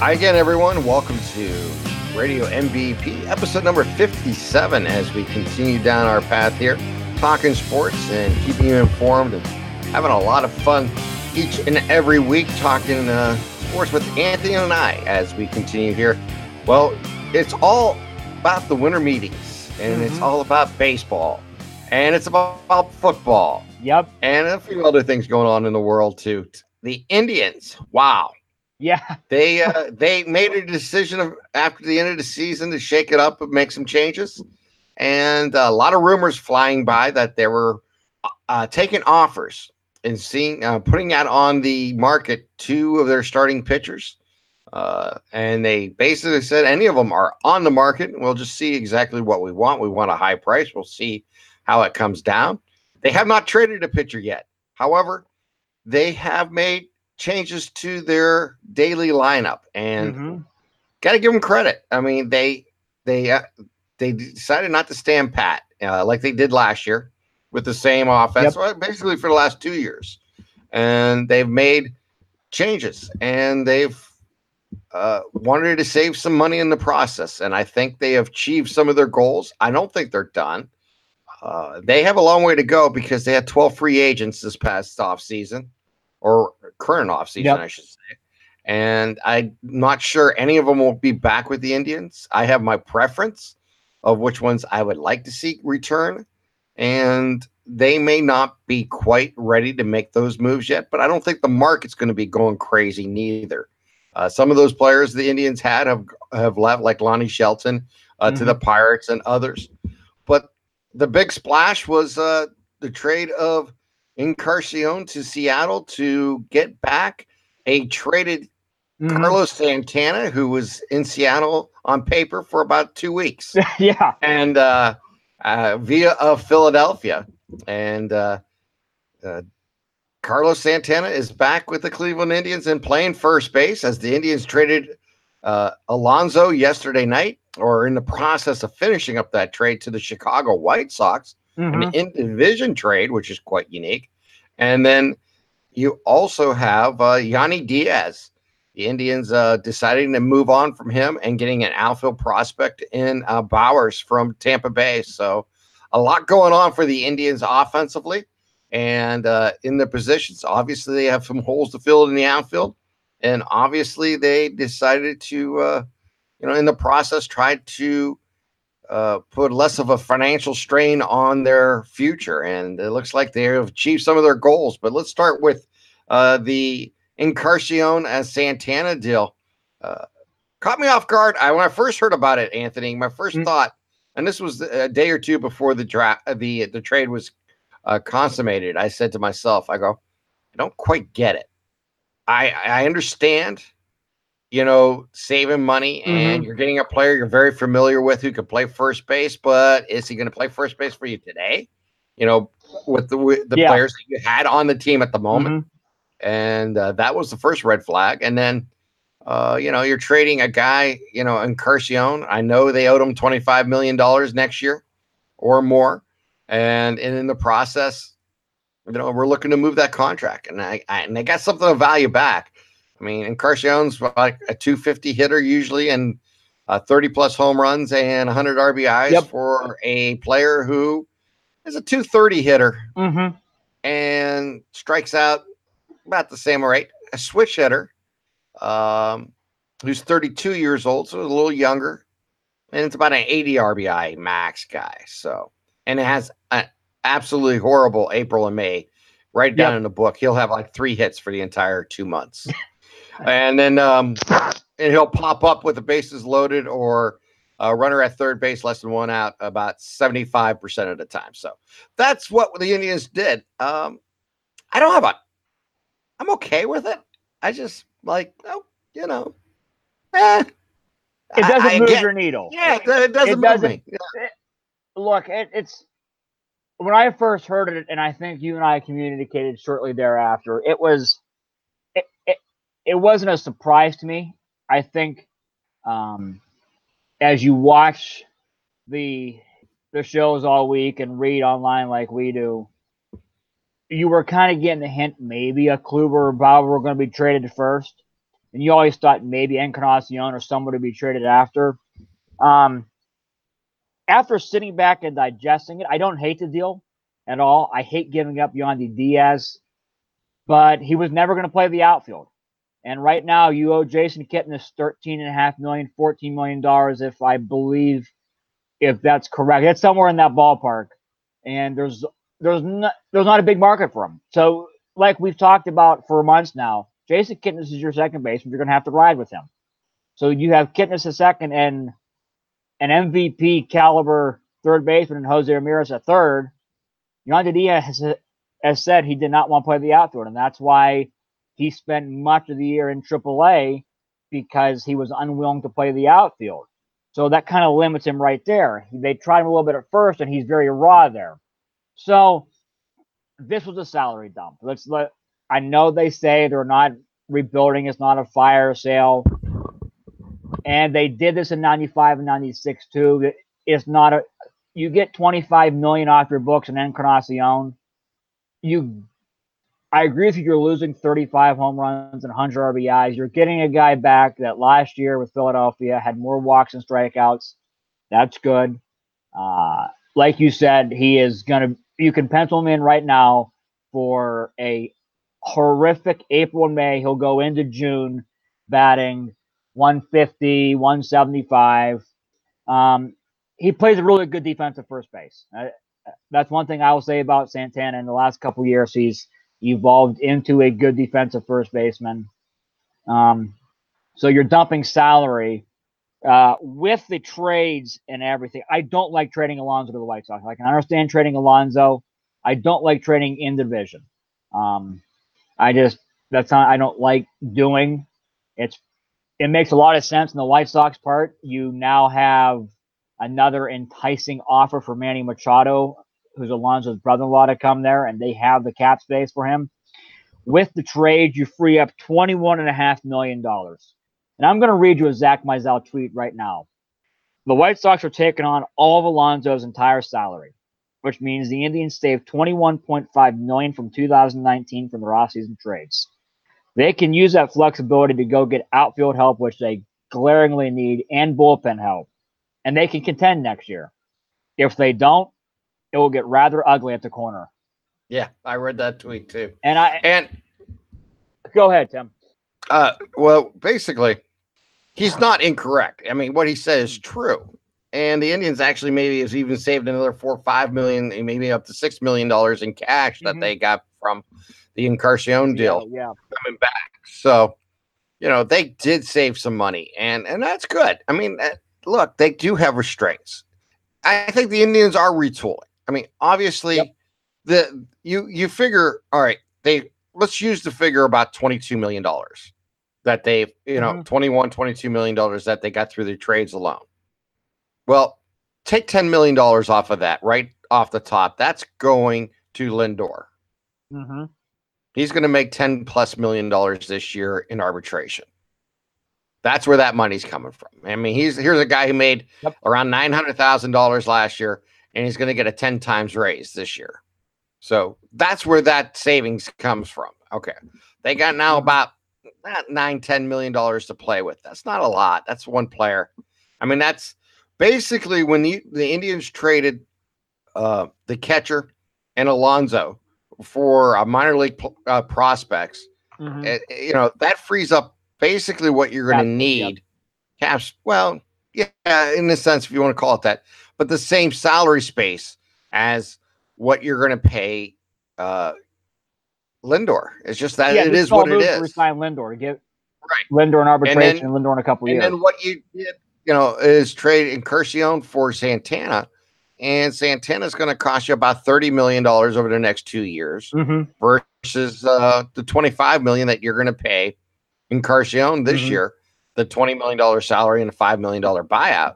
Hi again, everyone. Welcome to Radio MVP, episode number 57, as we continue down our path here, talking sports and keeping you informed and having a lot of fun each and every week talking uh, sports with Anthony and I as we continue here. Well, it's all about the winter meetings, and mm-hmm. it's all about baseball, and it's about, about football. Yep. And a few other things going on in the world, too. The Indians, wow yeah, they uh, they made a decision of, after the end of the season to shake it up and make some changes, and a lot of rumors flying by that they were uh, taking offers and seeing uh, putting out on the market two of their starting pitchers, uh, and they basically said any of them are on the market. We'll just see exactly what we want. We want a high price. We'll see how it comes down. They have not traded a pitcher yet. However, they have made changes to their daily lineup, and mm-hmm. got to give them credit. I mean, they they uh, they decided not to stand pat uh, like they did last year with the same offense, yep. basically for the last two years, and they've made changes and they've uh, wanted to save some money in the process, and I think they have achieved some of their goals. I don't think they're done. Uh, they have a long way to go because they had 12 free agents this past off season or current offseason, yep. I should say. And I'm not sure any of them will be back with the Indians. I have my preference of which ones I would like to see return. And they may not be quite ready to make those moves yet, but I don't think the market's going to be going crazy neither. Uh, some of those players the Indians had have have left, like Lonnie Shelton uh, mm-hmm. to the mm-hmm. Pirates and others. But the big splash was uh, the trade of Encarnacion to Seattle to get back a traded mm-hmm. Carlos Santana, who was in Seattle on paper for about two weeks. yeah. And uh, uh, via of Philadelphia. And uh, uh, Carlos Santana is back with the Cleveland Indians and playing first base as the Indians traded uh, Alonso yesterday night, or in the process of finishing up that trade to the Chicago White Sox mm-hmm. an in division trade, which is quite unique. And then you also have uh, Yandy Diaz. The Indians uh, deciding to move on from him and getting an outfield prospect in uh, Bauers from Tampa Bay. So a lot going on for the Indians offensively and uh, in their positions. Obviously, they have some holes to fill in the outfield, and obviously, they decided to, uh, you know, in the process, try to uh, put less of a financial strain on their future. And it looks like they have achieved some of their goals. But let's start with uh, the Encarnacion as Santana deal. Uh, caught me off guard. I when I first heard about it, Anthony, my 1st mm-hmm. thought, and this was a day or two before the draft, the the trade was uh, consummated. I said to myself, I go, I don't quite get it. I I understand you know, saving money and mm-hmm. you're getting a player you're very familiar with who can play first base, but is he going to play first base for you today? You know, with the with the yeah. players that you had on the team at the moment. Mm-hmm. And uh, that was the first red flag. And then, uh, you know, you're trading a guy, you know, Encarnacion. I know they owed him $25 million next year or more. And, and in the process, you know, we're looking to move that contract. And I, I and they got something of value back. I mean, Encarnacion's like a 250 hitter usually, and uh, 30 plus home runs and 100 RBIs yep. for a player who is a 230 hitter mm-hmm. and strikes out about the same rate. A switch hitter um, who's 32 years old, so a little younger, and it's about an 80 RBI max guy. So, and it has an absolutely horrible April and May right down yep. in the book. He'll have like three hits for the entire two months. and then um, and he'll pop up with the bases loaded or a runner at third base, less than one out, about 75% of the time. So that's what the Indians did. Um, I don't have a, I'm okay with it. I just like, oh, you know, eh. It doesn't I, move get, your needle. Yeah, it, it doesn't, it doesn't me. Yeah. It, look, it's when I first heard it, and I think you and I communicated shortly thereafter. It was it wasn't a surprise to me. I think um, as you watch the the shows all week and read online like we do, you were kind of getting the hint maybe a Kluber or Bauer were going to be traded first. and you always thought maybe Encarnacion or someone would be traded after. Um, after sitting back and digesting it, I don't hate the deal at all. I hate giving up Yandy Diaz, but he was never going to play the outfield. And right now, you owe Jason Kipnis thirteen and a half million, fourteen million dollars, if I believe, if that's correct. It's somewhere in that ballpark. And there's there's not there's not a big market for him. So, like we've talked about for months now, Jason Kipnis is your second baseman. You're going to have to ride with him. So you have Kipnis a second and an MVP caliber third baseman and Jose Ramirez a third. Yandy Diaz has, has said he did not want to play the outfield, and that's why he spent much of the year in AAA because he was unwilling to play the outfield. So that kind of limits him right there. They tried him a little bit at first, and he's very raw there. So this was a salary dump. Let's let. I know they say they're not rebuilding. It's not a fire sale, and they did this in '95 and '96 too. It's not a. You get 25 million off your books in Encarnacion. You I agree with you. You're losing 35 home runs and 100 RBIs. You're getting a guy back that last year with Philadelphia had more walks and strikeouts. That's good. Uh, like you said, he is going to, you can pencil him in right now for a horrific April and May. He'll go into June batting 150, 175. Um, he plays a really good defensive first base. Uh, that's one thing I will say about Santana in the last couple years. He's, evolved into a good defensive first baseman. Um, so you're dumping salary uh, with the trades and everything. I don't like trading Alonso to the White Sox. I can understand trading Alonso. I don't like trading in division. Um, I just that's not I don't like doing. It's it makes a lot of sense in the White Sox part. You now have another enticing offer for Manny Machado who's Alonso's brother-in-law, to come there, and they have the cap space for him. With the trade, you free up twenty-one and a half million dollars. And I'm going to read you a Zack Meisel tweet right now. The White Sox are taking on all of Alonso's entire salary, which means the Indians saved 21.5 million from 2019 from their off-season trades. They can use that flexibility to go get outfield help, which they glaringly need, and bullpen help, and they can contend next year. If they don't, it will get rather ugly at the corner. Yeah, I read that tweet too. And I and go ahead, Tim. Uh, well, basically, he's not incorrect. I mean, what he says is true. And the Indians actually maybe has even saved another four or five million, maybe up to six million dollars in cash mm-hmm. that they got from the Encarnacion deal yeah, yeah. coming back. So, you know, they did save some money, and and that's good. I mean, uh, look, they do have restraints. I think the Indians are retooling. I mean, obviously, yep. the you you figure all right. They let's use the figure about twenty two million dollars that they you know mm-hmm. 21 22 million dollars that they got through their trades alone. Well, take ten million dollars off of that right off the top. That's going to Lindor. Mm-hmm. He's going to make 10 plus million dollars this year in arbitration. That's where that money's coming from. I mean, he's here's a guy who made yep. around nine hundred thousand dollars last year and he's going to get a 10 times raise this year. So that's where that savings comes from. Okay. They got now mm-hmm. about nine, ten million dollars to play with. That's not a lot. That's one player. I mean, that's basically when the, the Indians traded uh, the catcher and Alonso for a minor league uh, prospects. Mm-hmm. It, eh, you know that frees up basically what you're going to need. Yep. Caps. Well, yeah, in a sense, if you want to call it that but the same salary space as what you're going to pay uh, Lindor. It's just that yeah, it is what it is. Resign Lindor to get right Lindor in arbitration and, then, and Lindor in a couple and years. And then what you did, you know, is trade Encarnacion for Santana, and Santana is going to cost you about thirty million dollars over the next two years mm-hmm. versus uh, the twenty five million that you're going to pay Encarnacion this mm-hmm. year, the twenty million dollar salary and a five million dollar buyout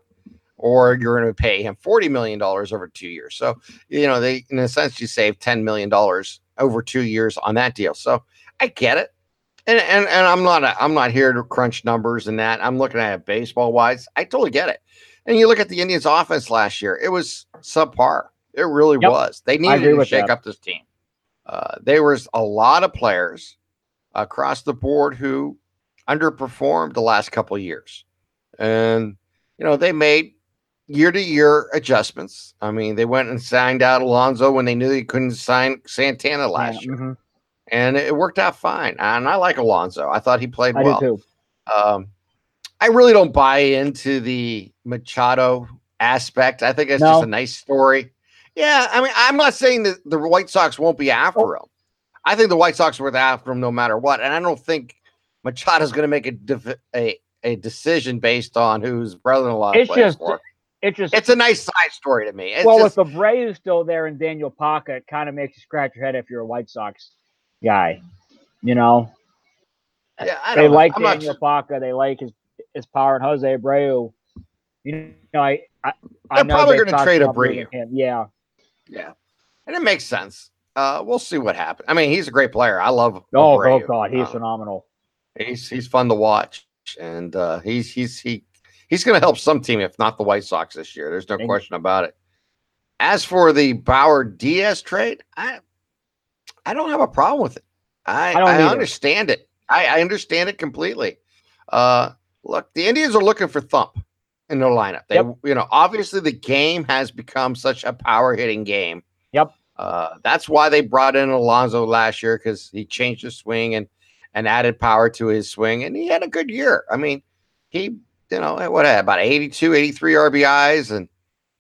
or you're going to pay him $40 million over two years. So, you know, they, in a sense, you save $10 million over two years on that deal. So I get it. And, and, and I'm not, a, I'm not here to crunch numbers and that I'm looking at it baseball wise. I totally get it. And you look at the Indians offense last year, it was subpar. It really yep. was. They needed to shake that. up this team. Uh, there was a lot of players across the board who underperformed the last couple of years. And, you know, they made year to year adjustments. I mean, they went and signed out Alonso when they knew they couldn't sign Santana last Yeah, year. mhm. And it worked out fine. And I like Alonso. I thought he played I well. too. Um, I really don't buy into the Machado aspect. I think it's No. just a nice story. Yeah, I mean, I'm not saying that the White Sox won't be after Oh. him. I think the White Sox were after him no matter what, and I don't think Machado's going to make a, div- a a decision based on whose brother-in-law It's plays just, for. it's just. It's a nice side story to me. It's well, just, with Abreu still there and Daniel Palka, it kind of makes you scratch your head if you're a White Sox guy. You know, yeah, I they know. like I'm not Daniel Palka, they like his his power, and Jose Abreu. You know, I I, I They're know probably gonna trade about Abreu. him. Yeah, Yeah, and it makes sense. Uh, we'll see what happens. I mean, he's a great player. I love. Oh, oh God, he's Uh, phenomenal. He's he's fun to watch, and uh, he's he's he he's going to help some team, if not the White Sox this year. There's no And- question about it. As for the Bauer Diaz trade, I I don't have a problem with it. I I I, understand it. I, I understand it completely. Uh, look, the Indians are looking for thump in their lineup. They Yep. you know obviously the game has become such a power hitting game. Yep. Uh, that's why they brought in Alonso last year because he changed his swing and and added power to his swing, and he had a good year. I mean, he, you know, what about 82, 83 RBIs, and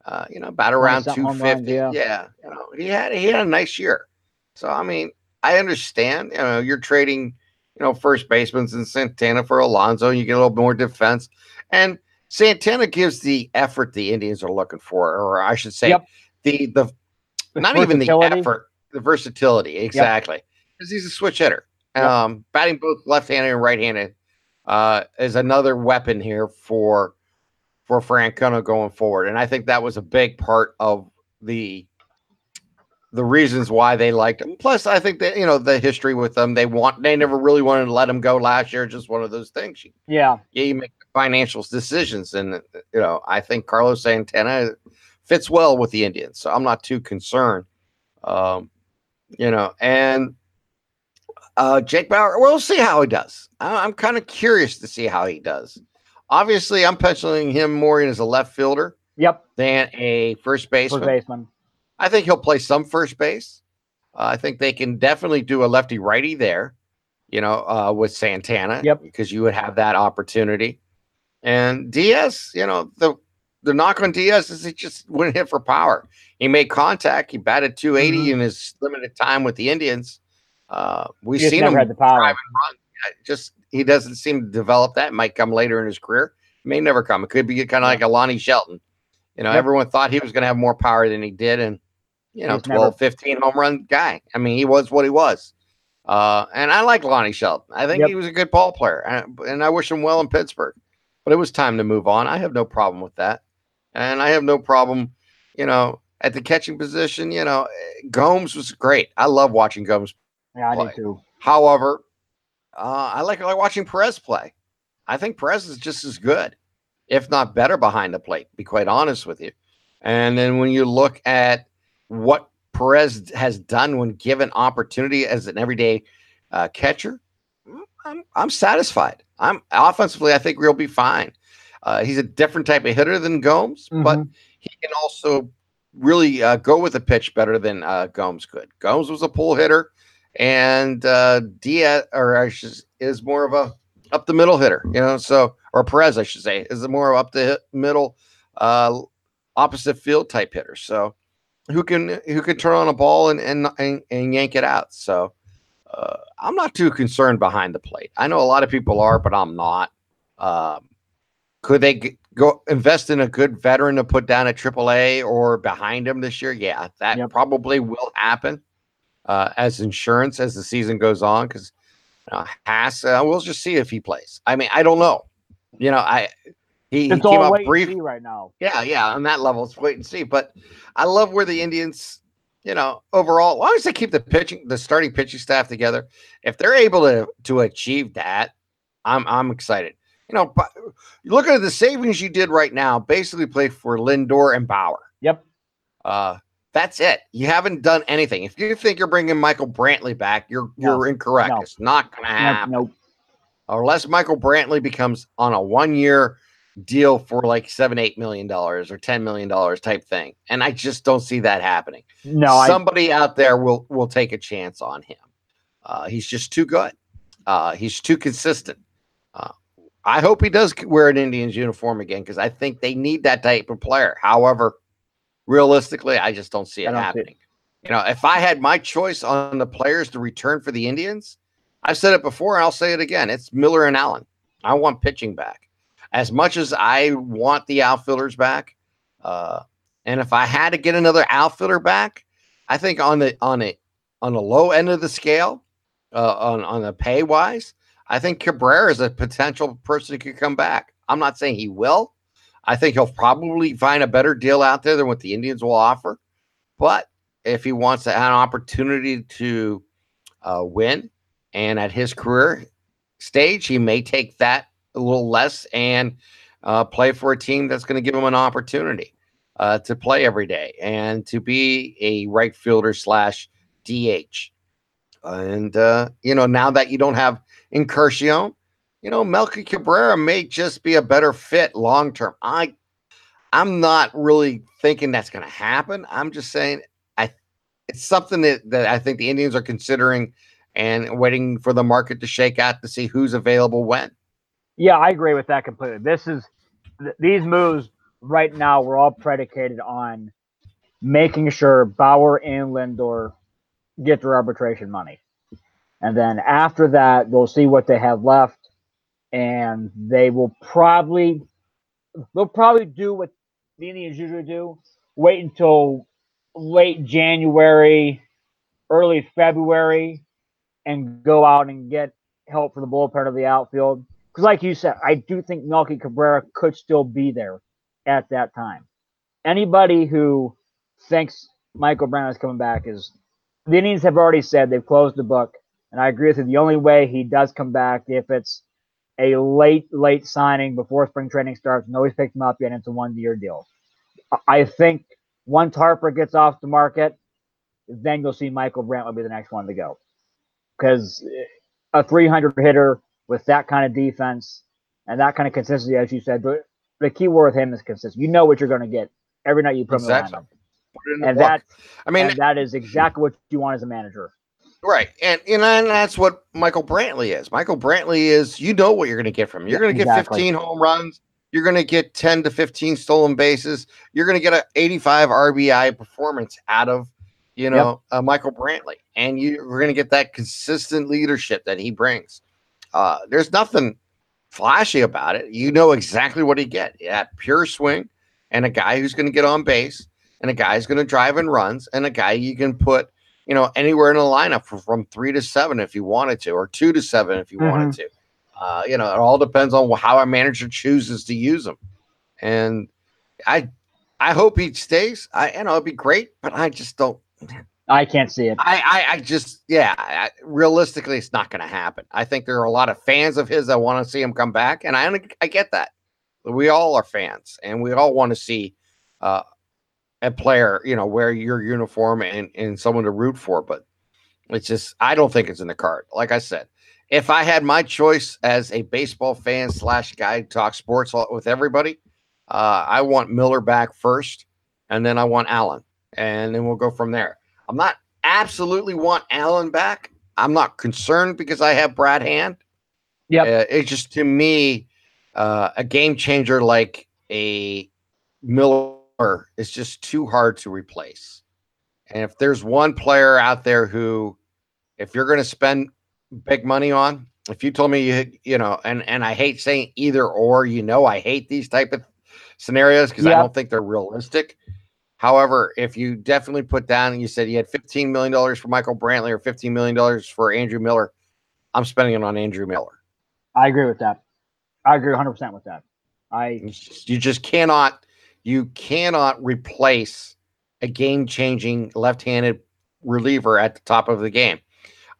uh, you know, about around 250. runs, yeah. yeah, you know, he had he had a nice year. So I mean, I understand. You know, you're trading, you know, first baseman and Santana for Alonso. You get a little more defense, and Santana gives the effort the Indians are looking for, or I should say, Yep. the the The not even the effort, the versatility, exactly. Because he's a switch hitter. Yep. Um, batting both left-handed and right-handed uh, is another weapon here for for Francona going forward, and I think that was a big part of the the reasons why they liked him. Plus, I think that you know the history with them. They want they never really wanted to let him go last year. Just one of those things. You, Yeah, yeah, you make financial decisions, and you know I think Carlos Santana fits well with the Indians, so I'm not too concerned. Um, you know, and uh, Jake Bauer, we'll see how he does. I, I'm kind of curious to see how he does. Obviously, I'm penciling him more in as a left fielder yep, than a first baseman. first baseman. I think he'll play some first base. Uh, I think they can definitely do a lefty righty there, you know, uh, with Santana. Yep. Because you would have that opportunity. And Diaz, you know, the the knock on Diaz is he just wouldn't hit for power. He made contact. He batted 280 Mhm. in his limited time with the Indians. Uh, we've seen him had the power. drive and run. Uh, Just he doesn't seem to develop that. Might come later in his career. May never come. It could be kind of like a Lonnie Shelton. You know, everyone thought he was going to have more power than he did, and you know, He's never- 12, 15 home run guy. I mean, he was what he was. Uh, and I like Lonnie Shelton. I think Yep. he was a good ball player, and, and I wish him well in Pittsburgh. But it was time to move on. I have no problem with that, and I have no problem, you know, at the catching position. You know, eh, Gomes was great. I love watching Gomes Yeah, I play. do too. However, uh, I like, I like watching Perez play. I think Perez is just as good, if not better, behind the plate. To be quite honest with you. And then when you look at what Perez has done when given opportunity as an everyday uh, catcher, mm, I'm, I'm satisfied. I'm offensively, I think we'll be fine. Uh, he's a different type of hitter than Gomes, but Mhm. he can also really uh, go with the pitch better than uh, Gomes could. Gomes was a pull hitter, and uh, Diaz, or I should, is more of a up the middle hitter, you know. So, or Perez, I should say, is a more up the middle, uh, opposite field type hitter. So, who can who can turn on a ball and and and, and yank it out. So, uh, I'm not too concerned behind the plate. I know a lot of people are, but I'm not. Um, could they g- go invest in a good veteran to put down at AAA or behind him this year? Yeah, that Yep. probably will happen uh, as insurance as the season goes on. Because uh, Haas, uh, we'll just see if he plays. I mean, I don't know. You know, I he, he It's came all up brief. right now. Yeah, yeah, on that level, it's wait and see. But I love where the Indians, you know, overall, as long as they keep the pitching, the starting pitching staff together, if they're able to to achieve that, I'm I'm excited. You know, but look at the savings you did right now. Basically, play for Lindor and Bauer. Yep. Uh, that's it. You haven't done anything. If you think you're bringing Michael Brantley back, you're No, you're incorrect. no. It's not going to happen. nope. unless Michael Brantley becomes on a one year deal for like seven, eight million dollars or ten million dollars type thing. And I just don't see that happening. No, somebody I, out there will will take a chance on him. Uh, he's just too good. Uh, he's too consistent. Uh, I hope he does wear an Indians uniform again because I think they need that type of player. However, realistically, I just don't see it don't happening. See it. You know, if I had my choice on the players to return for the Indians, I've said it before and I'll say it again. It's Miller and Allen. I want pitching back. As much as I want the outfielders back, uh, and if I had to get another outfielder back, I think on the on a on the low end of the scale, uh, on on the pay wise, I think Cabrera is a potential person who could come back. I'm not saying he will. I think he'll probably find a better deal out there than what the Indians will offer. But if he wants to have an opportunity to uh, win, and at his career stage, he may take that a little less and uh, play for a team that's going to give him an opportunity uh, to play every day and to be a right fielder slash DH. And uh, you know, now that you don't have Encarnacion, you know, Melky Cabrera may just be a better fit long term. I I'm not really thinking that's going to happen. I'm just saying I it's something that, that I think the Indians are considering and waiting for the market to shake out to see who's available when. Yeah, I agree with that completely. This is th- these moves right now were all predicated on making sure Bauer and Lindor get their arbitration money. And then after that, they'll see what they have left and they will probably they'll probably do what the Indians usually do. Wait until late January, early February, and go out and get help for the bullpen of the outfield. Because, like you said, I do think Melky Cabrera could still be there at that time. Anybody who thinks Michael Brantley is coming back is the Indians have already said they've closed the book, and I agree with you. The only way he does come back if it's a late, late signing before spring training starts. Nobody's picked him up yet. It's a one-year deal. I think once Harper gets off the market, then you'll see Michael Brantley will be the next one to go because eh, a 300 hitter with that kind of defense and that kind of consistency, as you said, but the key word with him is consistent. You know what you're going to get every night you put exactly. him in the lineup. And that, I mean, that is exactly what you want as a manager. Right. And, and that's what Michael Brantley is. Michael Brantley is, you know what you're going to get from him. You're going to get exactly. 15 home runs. You're going to get 10 to 15 stolen bases. You're going to get an 85 RBI performance out of you know, yep. uh, Michael Brantley, and you're going to get that consistent leadership that he brings. Uh, there's nothing flashy about it. You know exactly what he get. Yeah, pure swing, and a guy who's going to get on base, and a guy who's going to drive and runs, and a guy you can put, you know, anywhere in the lineup from, three to seven if you wanted to, or two to seven if you mm-hmm. wanted to. Uh, you know, it all depends on how a manager chooses to use them. And I, I hope he stays. I, you know, it'd be great, but I just don't I can't see it. I, I, I just, yeah, I, realistically, it's not going to happen. I think there are a lot of fans of his that want to see him come back, and I, I get that. We all are fans, and we all want to see uh, a player, you know, wear your uniform and and someone to root for. But it's just, I don't think it's in the card. Like I said, if I had my choice as a baseball fan slash guy talk sports with everybody, uh, I want Miller back first, and then I want Allen and then we'll go from there. I'm not absolutely want Allen back. I'm not concerned because I have Brad Hand. Yeah, uh, it's just to me uh, a game changer like a Miller is just too hard to replace. And if there's one player out there who, if you're going to spend big money on, if you told me you you know, and and I hate saying either or, you know, I hate these type of scenarios because yep. I don't think they're realistic. However, if you definitely put down and you said you had $15 million for Michael Brantley or $15 million for Andrew Miller, I'm spending it on Andrew Miller. I agree with that. I agree 100% with that. I you just cannot you cannot replace a game-changing left-handed reliever at the top of the game.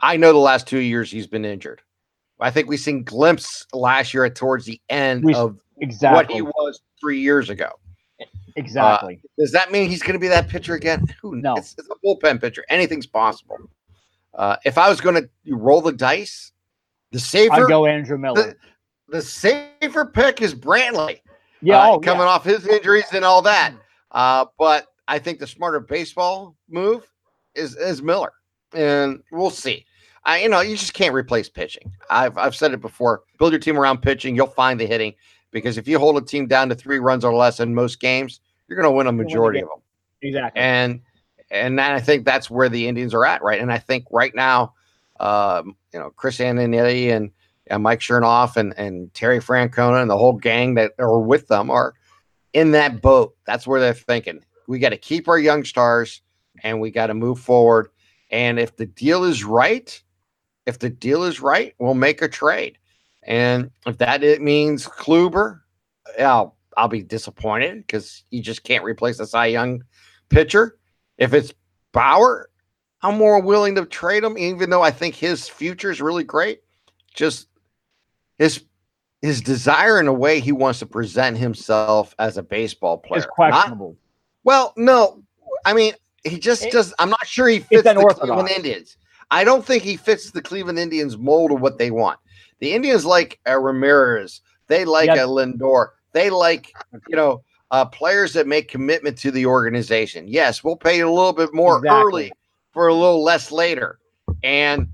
I know the last 2 years he's been injured. I think we've seen glimpse last year towards the end we, of exactly. what he was 3 years ago. Exactly. Uh, does that mean he's going to be that pitcher again? Who knows? It's, it's, a bullpen pitcher. Anything's possible. Uh, if I was going to roll the dice, The safer I'd go Andrew Miller. The, the safer pick is Brantley. Yeah, uh, oh, coming yeah. off his injuries and all that. Uh, but I think the smarter baseball move is is Miller, and we'll see. I, you know, you just can't replace pitching. I've I've said it before. Build your team around pitching. You'll find the hitting because if you hold a team down to three runs or less in most games, you're going to win a majority game. of them. exactly. And and then I think that's where the Indians are at, right? And I think right now, um, you know, Chris Antonetti and, and Mike Chernoff and and Terry Francona and the whole gang that are with them are in that boat. That's where they're thinking. We got to keep our young stars and we got to move forward. And if the deal is right, if the deal is right, we'll make a trade. And if that it means Kluber, I'll I'll be disappointed because you just can't replace a Cy Young pitcher. If it's Bauer, I'm more willing to trade him, even though I think his future is really great. Just his his desire in a way he wants to present himself as a baseball player. Not- questionable. well, no, I mean he just It- does. I'm not sure he fits the unorthodox. Cleveland Indians. I don't think he fits the Cleveland Indians mold of what they want. The Indians like a Ramirez. They like Yep. a Lindor. They like you know uh, players that make commitment to the organization. Yes, we'll pay you a little bit more Exactly. early for a little less later, and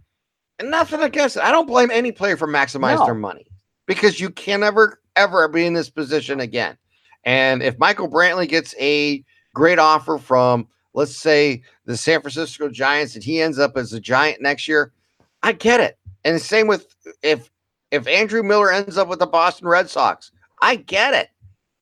and nothing against it. I don't blame any player for maximizing No. their money because you can never ever be in this position again. And if Michael Brantley gets a great offer from, let's say, the San Francisco Giants, and he ends up as a Giant next year, I get it. And the same with if if Andrew Miller ends up with the Boston Red Sox, I get it.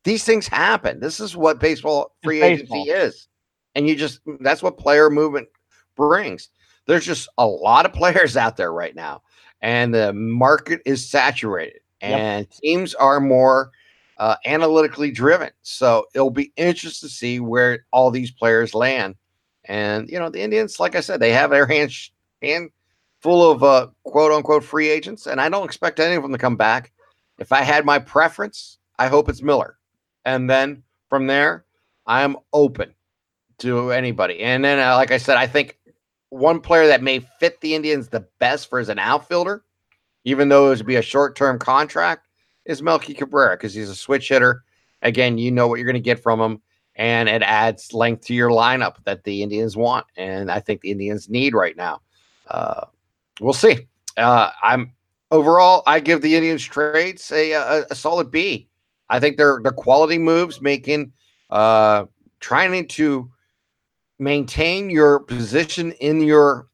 These things happen. This is what baseball free baseball. agency is. And you just that's what player movement brings. There's just a lot of players out there right now, and the market is saturated, Yep. and teams are more uh, analytically driven. So it'll be interesting to see where all these players land. And you know, the Indians, like I said, they have their hands hand full of uh, quote unquote free agents, and I don't expect any of them to come back. If I had my preference, I hope it's Miller, and then from there, I am open to anybody. And then, uh, like I said, I think one player that may fit the Indians the best for as an outfielder, even though it would be a short term contract, is Melky Cabrera because he's a switch hitter. Again, you know what you're going to get from him, and it adds length to your lineup that the Indians want, and I think the Indians need right now. Uh, we'll see. Uh, I'm overall, I give the Indians trades a, a, a solid B. I think they're the quality moves, making uh, trying to maintain your position in your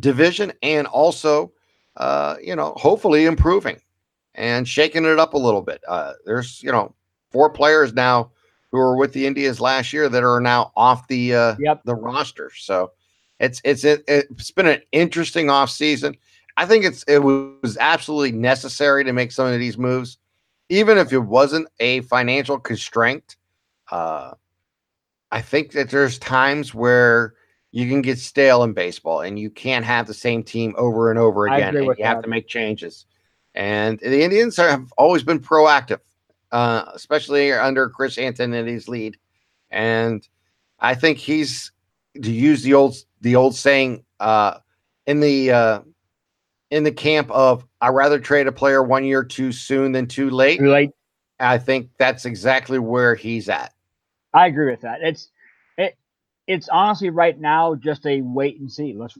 division and also uh, you know hopefully improving and shaking it up a little bit. Uh, there's you know four players now who were with the indians last year that are now off the uh, Yep. the roster. So it's it's it, it's been an interesting off season i think it's it was absolutely necessary to make some of these moves even if it wasn't a financial constraint. Uh, I think that there's times where you can get stale in baseball and you can't have the same team over and over again. And you have to make changes. And the Indians have always been proactive, uh, especially under Chris Antonetti's lead. And I think he's to use the old the old saying uh, in the uh, in the camp of I rather trade a player one year too soon than too late. Too late. I think that's exactly where he's at. I agree with that. It's it it's honestly right now just a wait and see. Let's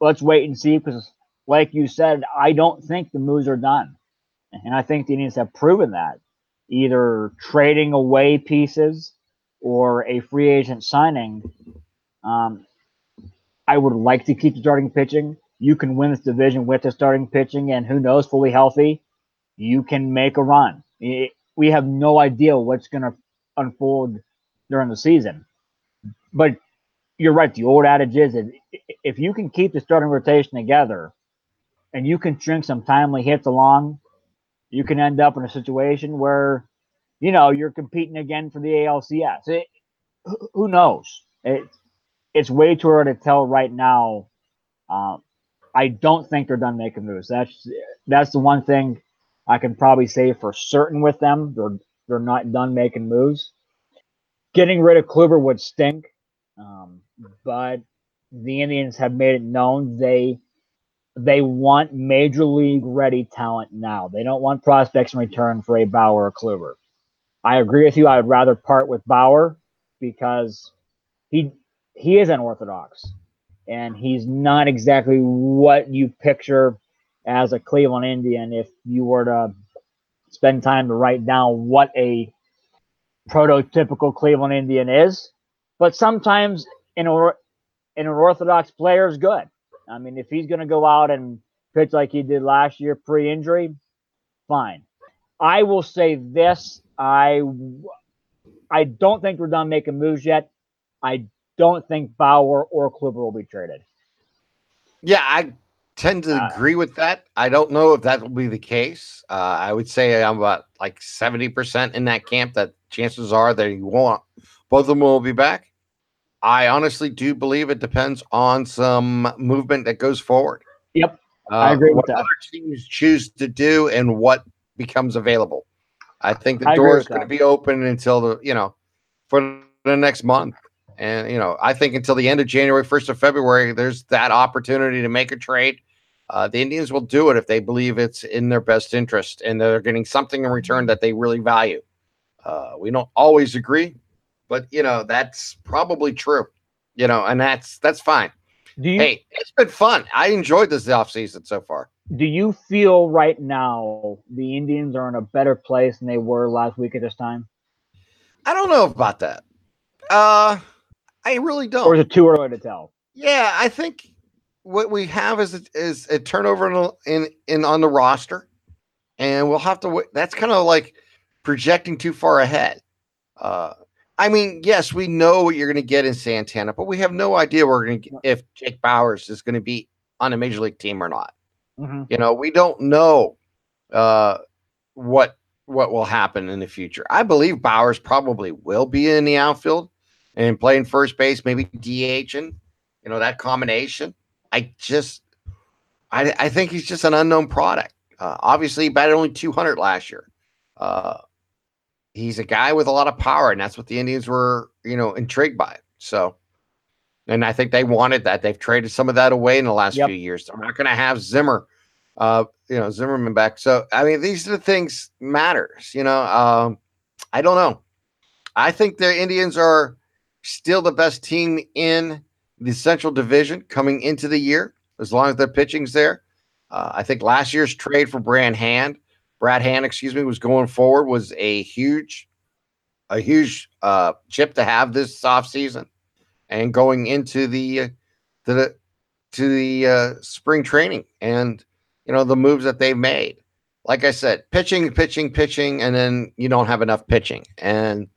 let's wait and see because, like you said, I don't think the moves are done, and I think the Indians have proven that either trading away pieces or a free agent signing. Um, I would like to keep the starting pitching. You can win this division with the starting pitching, and who knows, fully healthy, you can make a run. It- we have no idea what's going to unfold during the season. But you're right. The old adage is if you can keep the starting rotation together and you can string some timely hits along, you can end up in a situation where, you know, you're competing again for the ALCS. It, who- who knows? It, it's way too early to tell right now. Um, I don't think they're done making moves. That's that's the one thing I can probably say for certain with them. They're they're not done making moves getting rid of Kluber would stink, um, but the Indians have made it known they they want major league ready talent now. They don't want prospects in return for a Bauer or Kluber. I agree with you. I would rather part with Bauer because he he is unorthodox and he's not exactly what you picture as a Cleveland Indian if you were to spend time to write down what a prototypical Cleveland Indian is. But sometimes an, or, an orthodox player is good. I mean, if he's going to go out and pitch like he did last year pre injury, fine. I will say this I I don't think we're done making moves yet. I don't think Bauer or Kluber will be traded. Yeah, I tend to uh, agree with that. I don't know if that will be the case. Uh, I would say I'm about like 70% in that camp that chances are that you won't. Both of them will be back. I honestly do believe it depends on some movement that goes forward. Yep. Uh, I agree what that. other teams choose to do and what becomes available. I think the I door is going to be open until the, you know, for the next month. And, you know, I think until the end of January, 1st of February, there's that opportunity to make a trade. Uh, the Indians will do it if they believe it's in their best interest and they're getting something in return that they really value. Uh, we don't always agree, but you know that's probably true. You know, and that's that's fine. Do you, hey, it's been fun. I enjoyed this off season so far. Do you feel right now the Indians are in a better place than they were last week at this time? I don't know about that. Uh I really don't. Or is it too early to tell? Yeah, I think what we have is a, is a turnover in, in in on the roster, and we'll have to. That's kind of like projecting too far ahead. Uh, I mean, yes, we know what you're going to get in Santana, but we have no idea we're going to if Jake Bauers is going to be on a major league team or not. Mm-hmm. You know, we don't know uh, what what will happen in the future. I believe Bowers probably will be in the outfield and playing first base, maybe DHing. You know that combination. I just, I, I think he's just an unknown product. Uh, obviously, he batted only 200 last year. Uh, he's a guy with a lot of power, and that's what the Indians were, you know, intrigued by. So, and I think they wanted that. They've traded some of that away in the last yep. few years. They're not going to have Zimmer, uh, you know, Zimmerman back. So, I mean, these are the things matters. You know, um, I don't know. I think the Indians are still the best team in the Central Division coming into the year, as long as their pitching's there. Uh, I think last year's trade for Brad Hand, Brad Hand, excuse me, was going forward was a huge, a huge uh, chip to have this off season, and going into the, uh, to the, to the uh, spring training, and you know the moves that they've made. Like I said, pitching, pitching, pitching, and then you don't have enough pitching. And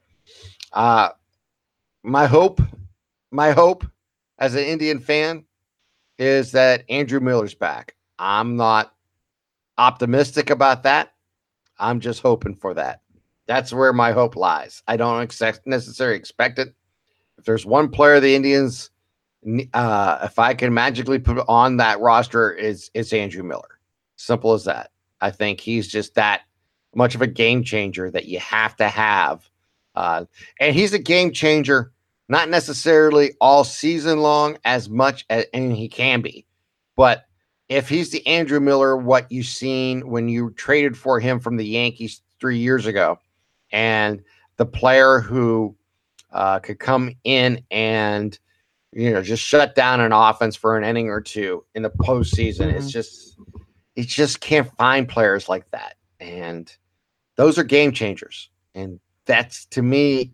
uh, my hope, my hope as an Indian fan is that Andrew Miller's back. I'm not optimistic about that. I'm just hoping for that. That's where my hope lies. I don't expect, necessarily expect it. If there's one player of the Indians, uh, if I can magically put on that roster, is it's Andrew Miller. Simple as that. I think he's just that much of a game changer that you have to have. Uh, and he's a game changer not necessarily all season long as much as and he can be. But if he's the Andrew Miller, what you've seen when you traded for him from the Yankees three years ago, and the player who uh, could come in and you know just shut down an offense for an inning or two in the postseason, mm-hmm. it's just it just can't find players like that, and those are game changers, and that's to me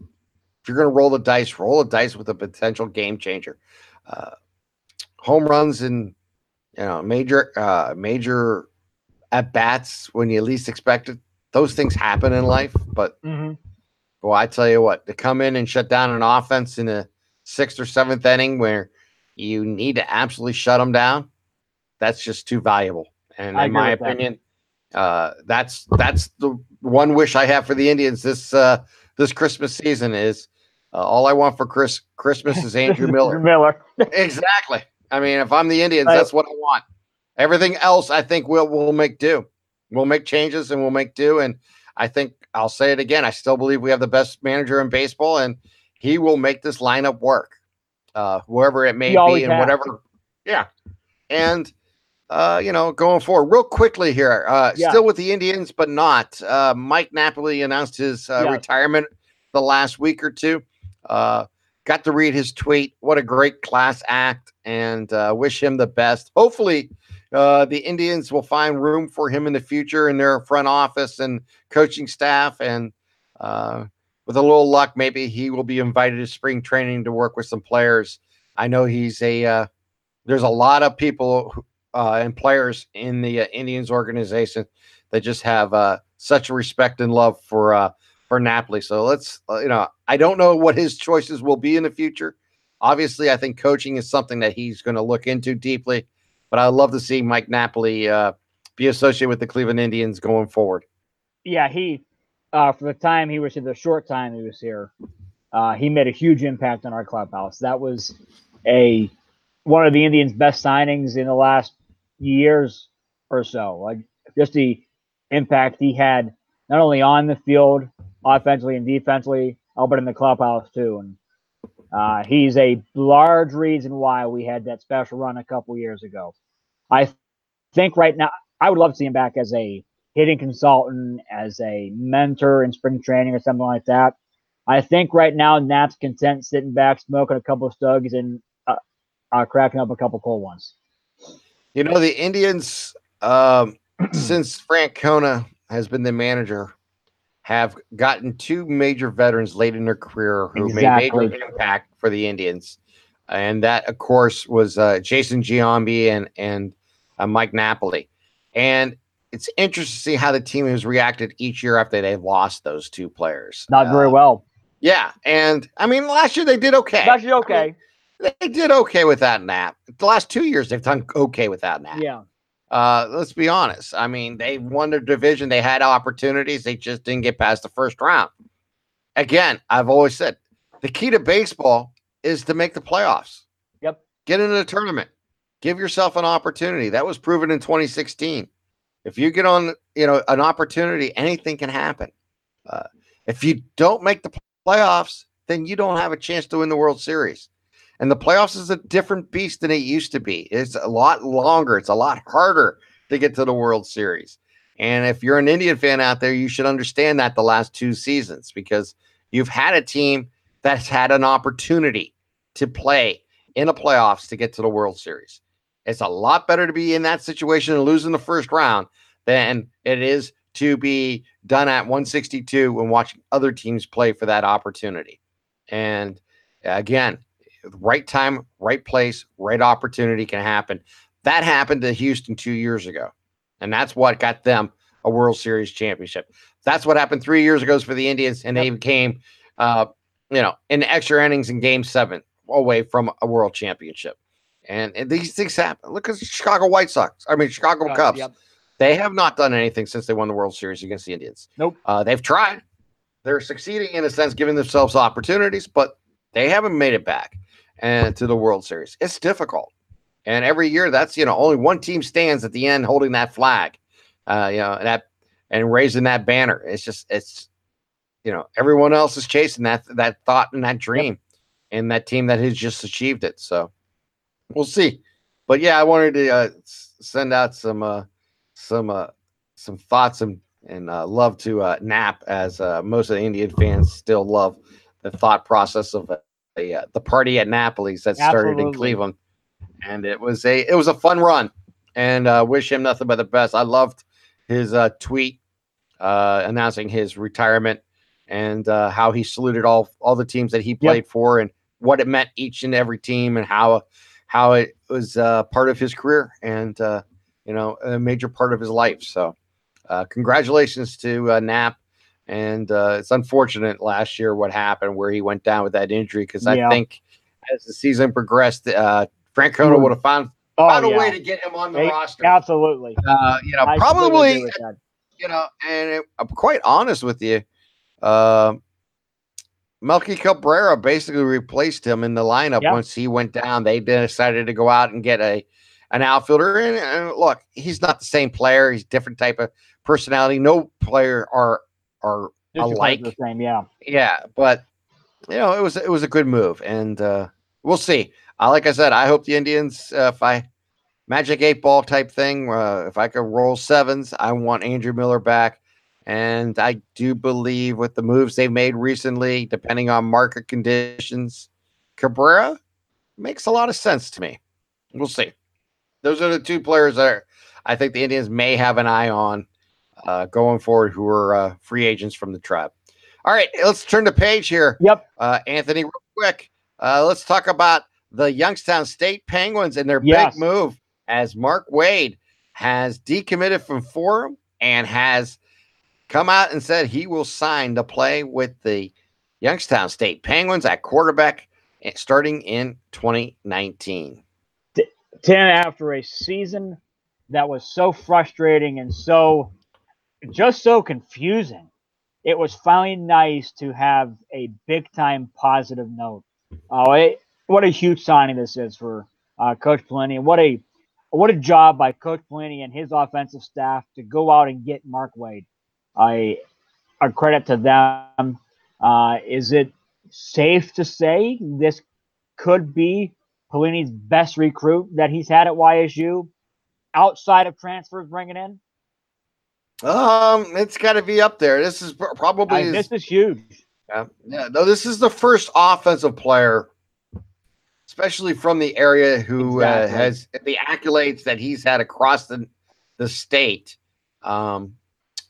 you're going to roll the dice, roll the dice with a potential game changer. Uh, home runs and you know major uh, major at bats when you least expect it. Those things happen in life, but mm-hmm. well, I tell you what, to come in and shut down an offense in the sixth or seventh inning where you need to absolutely shut them down, that's just too valuable. And I in my opinion, that. uh, that's that's the one wish I have for the Indians this uh, this Christmas season is uh, all I want for Chris Christmas is Andrew Miller. Miller. exactly. I mean, if I'm the Indians, that's what I want. Everything else, I think we'll we'll make do. We'll make changes and we'll make do. And I think I'll say it again. I still believe we have the best manager in baseball, and he will make this lineup work, uh, whoever it may be, and whatever. Yeah, and uh, you know, going forward, real quickly here, uh, Yeah. still with the Indians, but not. Uh, Mike Napoli announced his uh, Yeah. retirement the last week or two. Uh, got to read his tweet. What a great class act, and uh, wish him the best. Hopefully, uh, the Indians will find room for him in the future in their front office and coaching staff. And uh, with a little luck, maybe he will be invited to spring training to work with some players. I know he's a. Uh, there's a lot of people who, uh, and players in the uh, Indians organization that just have uh, such respect and love for uh, for Napoli. So let's, uh, you know, I don't know what his choices will be in the future. Obviously, I think coaching is something that he's going to look into deeply. But I'd love to see Mike Napoli uh, be associated with the Cleveland Indians going forward. Yeah, he uh, for the time he was here, the short time he was here, uh, he made a huge impact on our clubhouse. That was a one of the Indians' best signings in the last years or so. Like just the impact he had not only on the field, offensively and defensively, but in the clubhouse too. And uh, he's a large reason why we had that special run a couple years ago. I think right now I would love to see him back as a hitting consultant, as a mentor in spring training or something like that. I think right now Nap's content sitting back, smoking a couple of stugs and uh, uh, cracking up a couple cold ones. You know, the Indians, um, since Francona has been the manager, have gotten two major veterans late in their career who Exactly. made major impact for the Indians. And that, of course, was uh, Jason Giambi and and uh, Mike Napoli. And it's interesting to see how the team has reacted each year after they've lost those two players. Not very Uh, well. Yeah, and I mean, last year they did okay. Actually I okay. mean, they did okay with that nap. The last two years they've done okay with that nap. yeah. Uh, let's be honest. I mean, they won their division. They had opportunities. They just didn't get past the first round. Again, I've always said the key to baseball is to make the playoffs. Yep. Get into the tournament. Give yourself an opportunity. That was proven in 2016. If you get on, you know, an opportunity, anything can happen. Uh, if you don't make the playoffs, then you don't have a chance to win the World Series. And the playoffs is a different beast than it used to be. It's a lot longer. It's a lot harder to get to the World Series. And if you're an Indian fan out there, you should understand that the last two seasons because you've had a team that's had an opportunity to play in the playoffs to get to the World Series. It's a lot better to be in that situation and lose in the first round than it is to be done at 162 and watching other teams play for that opportunity. And again, right time, right place, right opportunity can happen. That happened to Houston two years ago. And that's what got them a World Series championship. That's what happened three years ago for the Indians, and they became, uh, you know, in extra innings in Game Seven away from a World Championship. And, and these things happen. Look at the Chicago White Sox. I mean, Chicago Uh, Cubs. yep. They have not done anything since they won the World Series against the Indians. Nope. Uh, they've tried. They're succeeding in a sense, giving themselves opportunities, but they haven't made it back and to the World Series. It's difficult. And every year, that's you know only one team stands at the end holding that flag, uh, you know, and that and raising that banner. It's just it's you know everyone else is chasing that that thought and that dream, and that team that has just achieved it. So we'll see. But yeah, I wanted to uh, send out some uh, some uh, some thoughts and and uh, love to uh, nap as uh, most of the Indian fans still love the thought process of uh, the uh, the party at Napoli's that started in Cleveland, and it was a it was a fun run, and uh, wish him nothing but the best. I loved his uh, tweet uh, announcing his retirement and uh, how he saluted all all the teams that he played for and what it meant each and every team and how how it was uh, part of his career and uh, you know a major part of his life. So uh, congratulations to uh, Nap. And uh, it's unfortunate last year what happened where he went down with that injury because Yeah. I think as the season progressed, uh, Frank Hmm. would have found, Oh, found a way to get him on the Hey, roster. Absolutely. Uh, you know, I probably you know, and it, I'm quite honest with you. Uh, Melky Cabrera basically replaced him in the lineup Yeah. once he went down. They decided to go out and get a an outfielder. And, and look, he's not the same player. He's different type of personality. No player are are Just alike. the same, yeah. yeah, but you know, it was it was a good move, and uh, we'll see. Uh, like I said, I hope the Indians, uh, if I magic eight ball type thing. Uh, if I could roll sevens, I want Andrew Miller back. And I do believe with the moves they've made recently, depending on market conditions, Cabrera makes a lot of sense to me. We'll see. Those are the two players that are, I think the Indians may have an eye on uh, going forward who are uh, free agents from the tribe. All right, let's turn the page here. Yep. Uh, Anthony, real quick, uh, let's talk about the Youngstown State Penguins and their Yes. big move as Mark Wade has decommitted from Forum and has come out and said he will sign to play with the Youngstown State Penguins at quarterback eh, starting in 2019. Ten after a season that was so frustrating and so just so confusing. It was finally nice to have a big time positive note. Oh, what a huge signing this is for uh, Coach Pelini. What a what a job by Coach Pelini and his offensive staff to go out and get Mark Wade. I a credit to them. Uh, is it safe to say this could be Pelini's best recruit that he's had at YSU outside of transfers bringing in? Um, it's got to be up there. This is probably his- this is huge. Yeah, yeah. No, this is the first offensive player, especially from the area, who uh, has the accolades that he's had across the the state, um,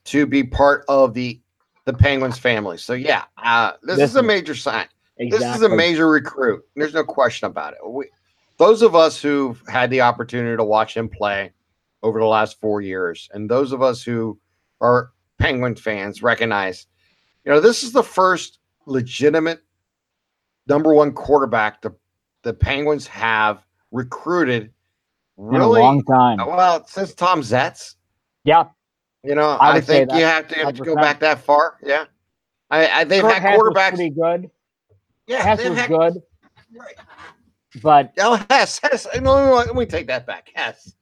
to be part of the the Penguins family. So yeah, uh, this, This is a major sign. Exactly. This is a major recruit. There's no question about it. We, those of us who've had the opportunity to watch him play over the last four years, and those of us who are Penguin fans recognize, you know, this is the first legitimate number one quarterback the, the Penguins have recruited in a long time. Uh, well since Tom Zetts. Yeah, You know, I I, think you have to, have to go back that far. Yeah. I, I they've Kurt had Hess quarterbacks. pretty good. Yeah, Hess was had, good, right. but Oh, Hess, Hess. No, no, no, let me take that back. Hess,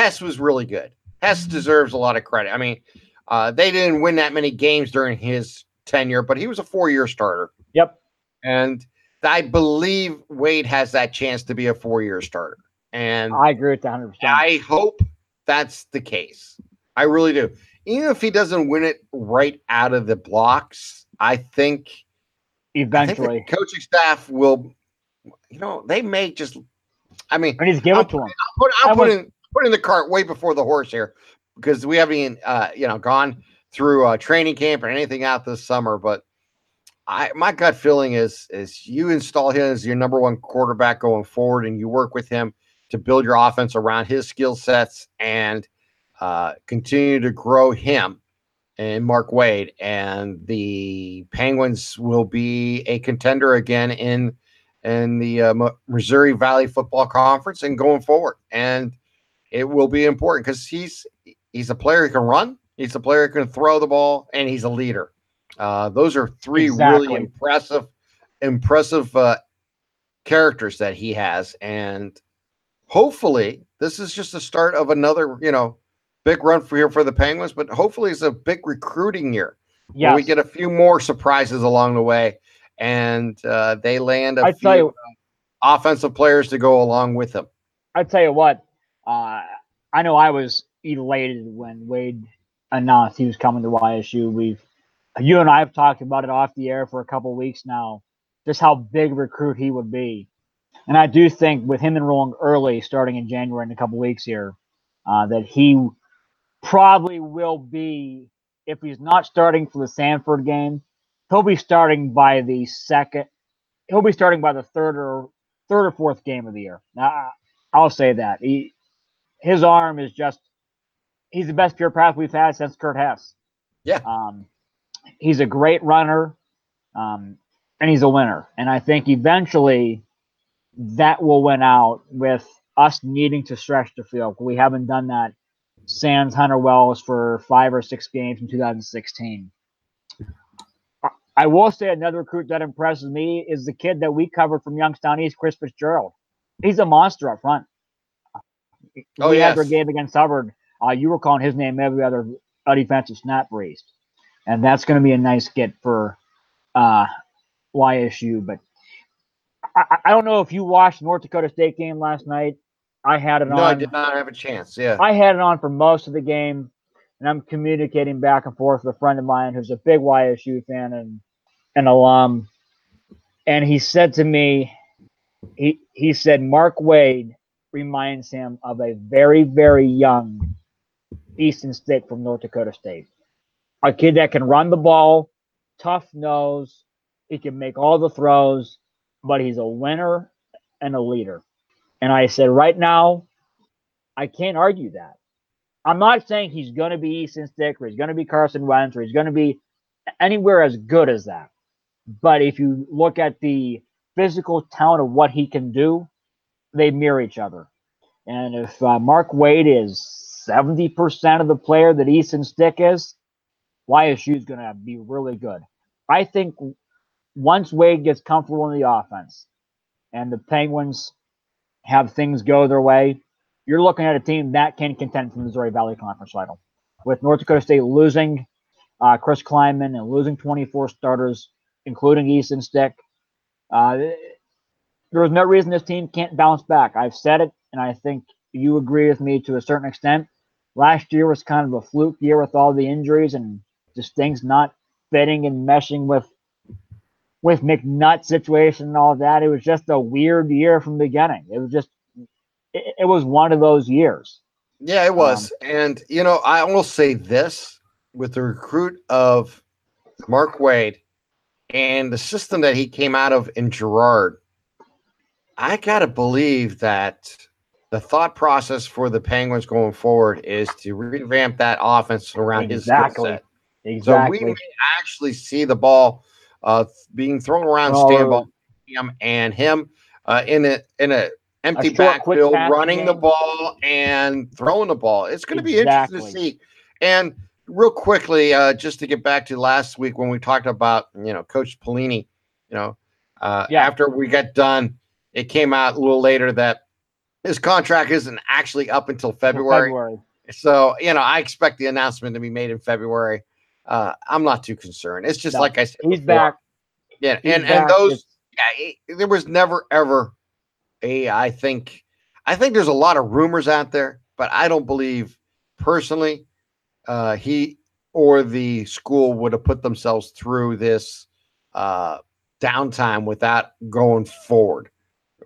Hess was really good. Hess deserves a lot of credit. I mean, uh, they didn't win that many games during his tenure, but he was a four-year starter, yep, and I believe Wade has that chance to be a four-year starter. And I agree with that 100. percent I hope that's the case. I really do. Even if he doesn't win it right out of the blocks, I think I think Eventually, the coaching staff will. You know, they may just. I mean, I need to give I'll it to him. put I I'm was- putting putting the cart way before the horse here because we haven't uh, you know gone through training camp or anything out this summer. But I my gut feeling is is you install him as your number one quarterback going forward, and you work with him to build your offense around his skill sets and uh, continue to grow him and Mark Wade, and the Penguins will be a contender again in in the uh, Missouri Valley Football Conference and going forward. And it will be important because he's he's a player who can run, he's a player who can throw the ball, and he's a leader. Uh, those are three Exactly. really impressive, impressive uh, characters that he has, and hopefully this is just the start of another, you know, big run for here for the Penguins. But hopefully it's a big recruiting year. Yeah, we get a few more surprises along the way, and uh, they land a I few you- uh, offensive players to go along with them. I tell you what. Uh, I know I was elated when Wade announced he was coming to YSU. We've you and I have talked about it off the air for a couple weeks now, just how big a recruit he would be. And I do think with him enrolling early, starting in January in a couple weeks here, uh, that he probably will be, if he's not starting for the Samford game, he'll be starting by the second. He'll be starting by the third or third or fourth game of the year. Now, I'll say that he, his arm is just. He's the best pure path we've had since Kurt Hess. Yeah. Um, he's a great runner, um, and he's a winner. And I think eventually that will win out with us needing to stretch the field. We haven't done that sans Hunter Wells for five or six games in 2016. I- I will say another recruit that impresses me is the kid that we covered from Youngstown East, Chris Fitzgerald. He's a monster up front. Oh, we had yes. game against Hubbard. Uh, you were calling his name every other defensive snap raised, and that's going to be a nice get for uh, YSU. But I, I- don't know if you watched North Dakota State game last night. I had it no, on. I did not have a chance. Yeah. I had it on for most of the game, and I'm communicating back and forth with a friend of mine who's a big YSU fan and an alum. And he said to me, he he said Mark Wade reminds him of a very very young Easton Stick from North Dakota State, a kid that can run the ball, tough nose, he can make all the throws, but he's a winner and a leader. And I said, right now, I can't argue that. I'm not saying he's going to be Easton Stick or he's going to be Carson Wentz or he's going to be anywhere as good as that. But if you look at the physical talent of what he can do, they mirror each other. And if uh, Mark Wade is 70% of the player that Easton Stick is, YSU is going to be really good. I think once Wade gets comfortable in the offense and the Penguins have things go their way, you're looking at a team that can contend for the Missouri Valley Conference title. With North Dakota State losing uh, Chris Klieman and losing 24 starters, including Easton Stick, uh, there's no reason this team can't bounce back. I've said it, and I think you agree with me to a certain extent. Last year was kind of a fluke year with all the injuries and just things not fitting and meshing with with McNutt situation and all that. It was just a weird year from the beginning. It was just it, it was one of those years. Yeah, it was. Um, and you know, I will say this with the recruit of Mark Wade and the system that he came out of in Girard, I gotta believe that the thought process for the Penguins going forward is to revamp that offense around exactly. his skill set. Exactly. So we may actually see the ball uh, being thrown around oh, Stambaugh him and him uh, in a in a empty a backfield, running game. the ball and throwing the ball. It's going to be interesting to see. And real quickly, uh, just to get back to last week when we talked about you know Coach Pelini, you know, uh, yeah. after we got done, it came out a little later that his contract isn't actually up until February. February. So you know, I expect the announcement to be made in February uh, I'm not too concerned. It's just no, like I said, he's before. back. Yeah, he's and back. and those, yeah, there was never ever a. I think, I think there's a lot of rumors out there, but I don't believe personally, uh, he or the school would have put themselves through this uh, downtime without going forward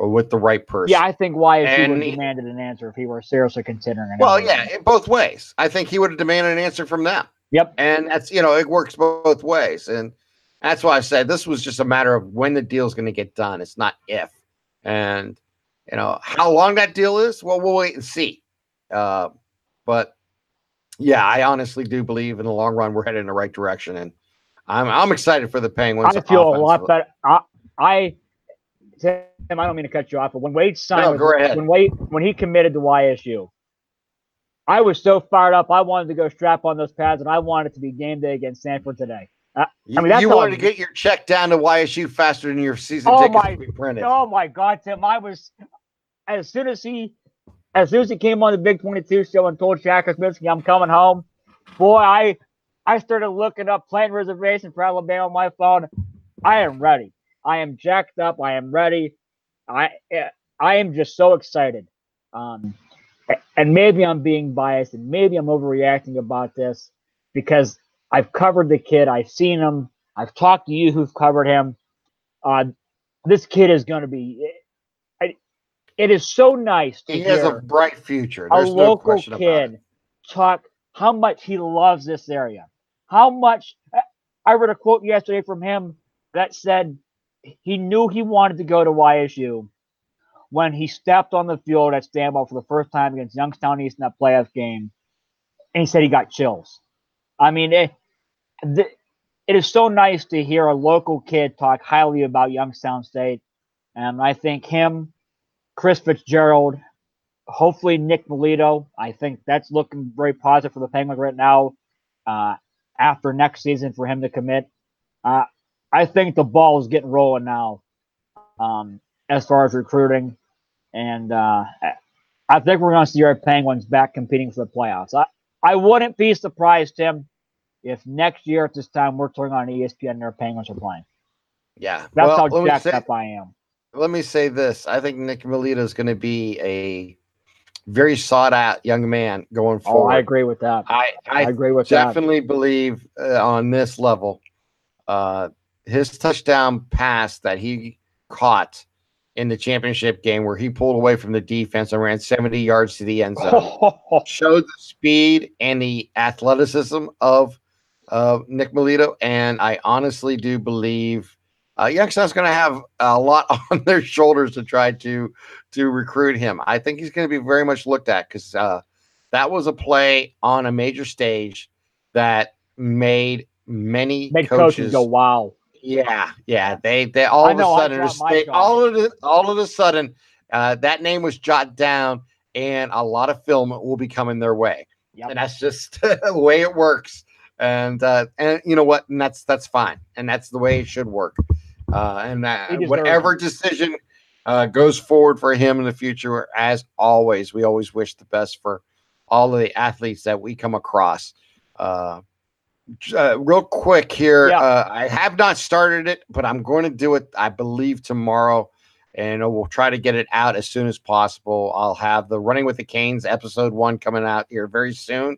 or with the right person. Yeah, I think why if he would have demanded an answer if he were seriously considering it. Well, yeah, in both ways. I think he would have demanded an answer from them. Yep. And that's, you know, it works both ways. And that's why I said this was just a matter of when the deal's going to get done. It's not if. And, you know, how long that deal is, well, we'll wait and see. Uh, but yeah, I honestly do believe in the long run we're headed in the right direction. And I'm, I'm excited for the Penguins. I feel a lot better. I, I, Tim, I don't mean to cut you off, but when Wade signed, no, with, when Wade, when he committed to YSU, I was so fired up. I wanted to go strap on those pads, and I wanted to be game day against Samford today. Uh, I mean, you wanted to get your check down to YSU faster than your season oh tickets my, be printed. Oh my God, Tim! I was as soon as he, as soon as he came on the Big Twenty Two show and told Jack Kosminski I'm coming home, boy, I I started looking up plane reservation for Alabama on my phone. I am ready. I am jacked up. I am ready. I I am just so excited. Um, and maybe I'm being biased and maybe I'm overreacting about this because I've covered the kid, I've seen him, I've talked to you who've covered him. Uh, this kid is going to be. It, it is so nice to he has a bright future. There's a local no kid talk how much he loves this area. How much I read a quote yesterday from him that said he knew he wanted to go to YSU when he stepped on the field at Stambaugh for the first time against Youngstown East in that playoff game, and he said he got chills. I mean, it, the, it is so nice to hear a local kid talk highly about Youngstown State. And I think him, Chris Fitzgerald, hopefully Nick Melito. I think that's looking very positive for the Penguins right now. Uh, after next season for him to commit, uh, I think the ball is getting rolling now. Um, as far as recruiting, and uh, I think we're going to see our Penguins back competing for the playoffs. I, I wouldn't be surprised, Tim, if next year at this time we're turning on ESPN and our Penguins are playing. Yeah, that's well, how jacked say, up I am. Let me say this: I think Nick Melito is going to be a very sought out young man going Oh, forward. I agree with that. I, I, I agree with that. definitely believe uh, on this level, uh, his touchdown pass that he caught in the championship game where he pulled away from the defense and ran 70 yards to the end zone showed the speed and the athleticism of uh, Nick Melito. And I honestly do believe uh, Youngstown's going to have a lot on their shoulders to try to to recruit him. I think he's going to be very much looked at because uh, that was a play on a major stage that made many coaches, coaches go, wow. Yeah, yeah. They they all I of know, a sudden they, all of the, all of a sudden uh, that name was jotted down, and a lot of film will be coming their way, Yep. and that's just the way it works. And uh, and you know what? And that's that's fine, and that's the way it should work. Uh, and that, whatever decision uh, goes forward for him in the future, as always, we always wish the best for all of the athletes that we come across. Uh, uh, real quick here, Yeah. uh, I have not started it, but I'm going to do it. I believe tomorrow, and we'll try to get it out as soon as possible. I'll have the Running with the Canes episode one coming out here very soon,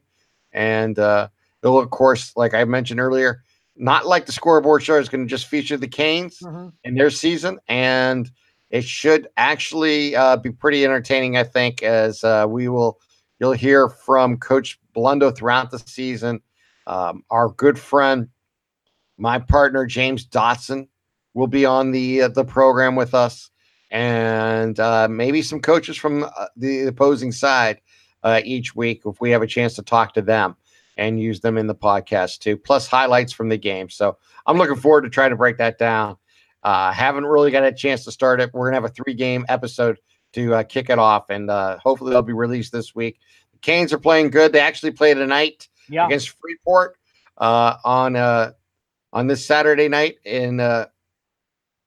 and uh, it'll of course, like I mentioned earlier, not like the scoreboard show is going to just feature the Canes Mhm. in their season, and it should actually uh, be pretty entertaining. I think as uh, we will, you'll hear from Coach Blundo throughout the season. Um, our good friend, my partner James Dotson, will be on the uh, the program with us, and uh, maybe some coaches from uh, the opposing side uh, each week if we have a chance to talk to them and use them in the podcast too. Plus highlights from the game. So I'm looking forward to trying to break that down. Uh, haven't really got a chance to start it. We're gonna have a three game episode to uh, kick it off, and hopefully they'll be released this week. The Canes are playing good. They actually play tonight Yeah. against Freeport uh, on uh, on this Saturday night in uh,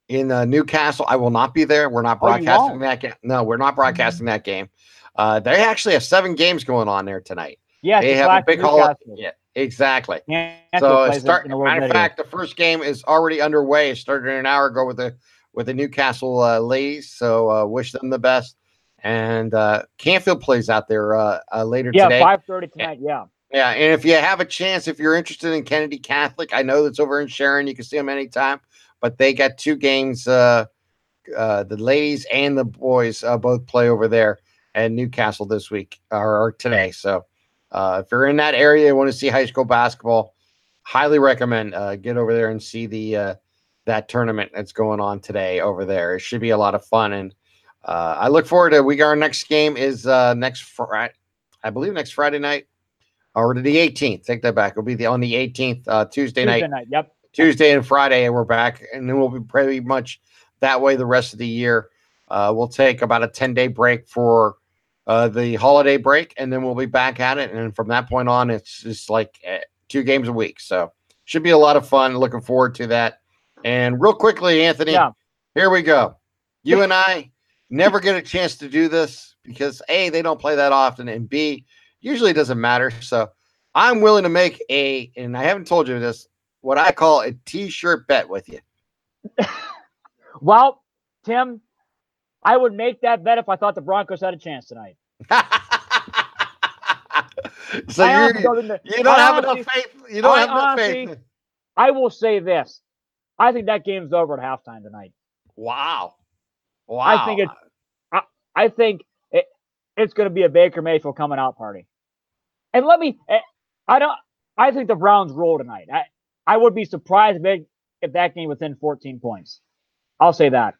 in uh, Newcastle. I will not be there. We're not Oh, broadcasting won't? that game. No, we're not broadcasting that game. Uh, they actually have seven games going on there tonight. Yeah. they have a big holiday. Yeah, exactly. Nashville So it's start. in Matter of fact, the first game is already underway. It started an hour ago with the with the Newcastle uh, ladies. So uh, wish them the best. And uh, Canfield plays out there uh, uh, later yeah, today. five thirty tonight. Yeah. Yeah, and if you have a chance, if you're interested in Kennedy Catholic, I know that's over in Sharon. You can see them anytime, but they got two games. Uh, uh, the ladies and the boys uh, both play over there at Newcastle this week or, or today. So uh, if you're in that area and want to see high school basketball, highly recommend uh, get over there and see the uh, that tournament that's going on today over there. It should be a lot of fun, and uh, I look forward to. We got our next game is uh, next Friday, I believe next Friday night or the 18th. Take that back. It'll be the on the 18th uh, Tuesday, Tuesday night, night. Yep. Tuesday and Friday, and we're back, and then we'll be pretty much that way the rest of the year. Uh, we'll take about a 10 day break for uh, the holiday break, and then we'll be back at it. And from that point on, it's just like uh, two games a week. So should be a lot of fun. Looking forward to that. And real quickly, Anthony, Yeah. here we go. You and I never get a chance to do this because A, they don't play that often, and B, usually it doesn't matter. So I'm willing to make a, and I haven't told you this, what I call a t-shirt bet with you. Well, Tim, I would make that bet if I thought the Broncos had a chance tonight. so you're, don't you don't have honestly- enough faith. You don't I have enough faith. I will say this. I think that game's over at halftime tonight. Wow. Wow. I think it's- I think it, it's going to be a Baker Mayfield coming out party. And let me, eh, I don't, I think the Browns roll tonight. I, I would be surprised if, if that game within 14 points. I'll say that.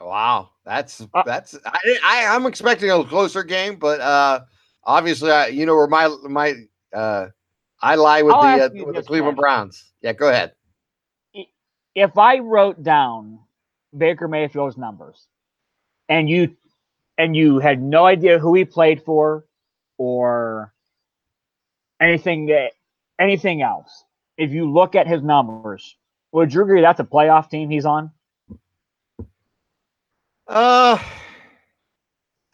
Wow, that's Uh, that's I, I I'm expecting a closer game, but uh obviously I you know where my my uh I lie with I'll the uh, with the Cleveland Matt. Browns. Yeah, go ahead. If I wrote down Baker Mayfield's numbers and you, and you had no idea who he played for or anything, that- anything else, if you look at his numbers, would you agree that's a playoff team he's on? Uh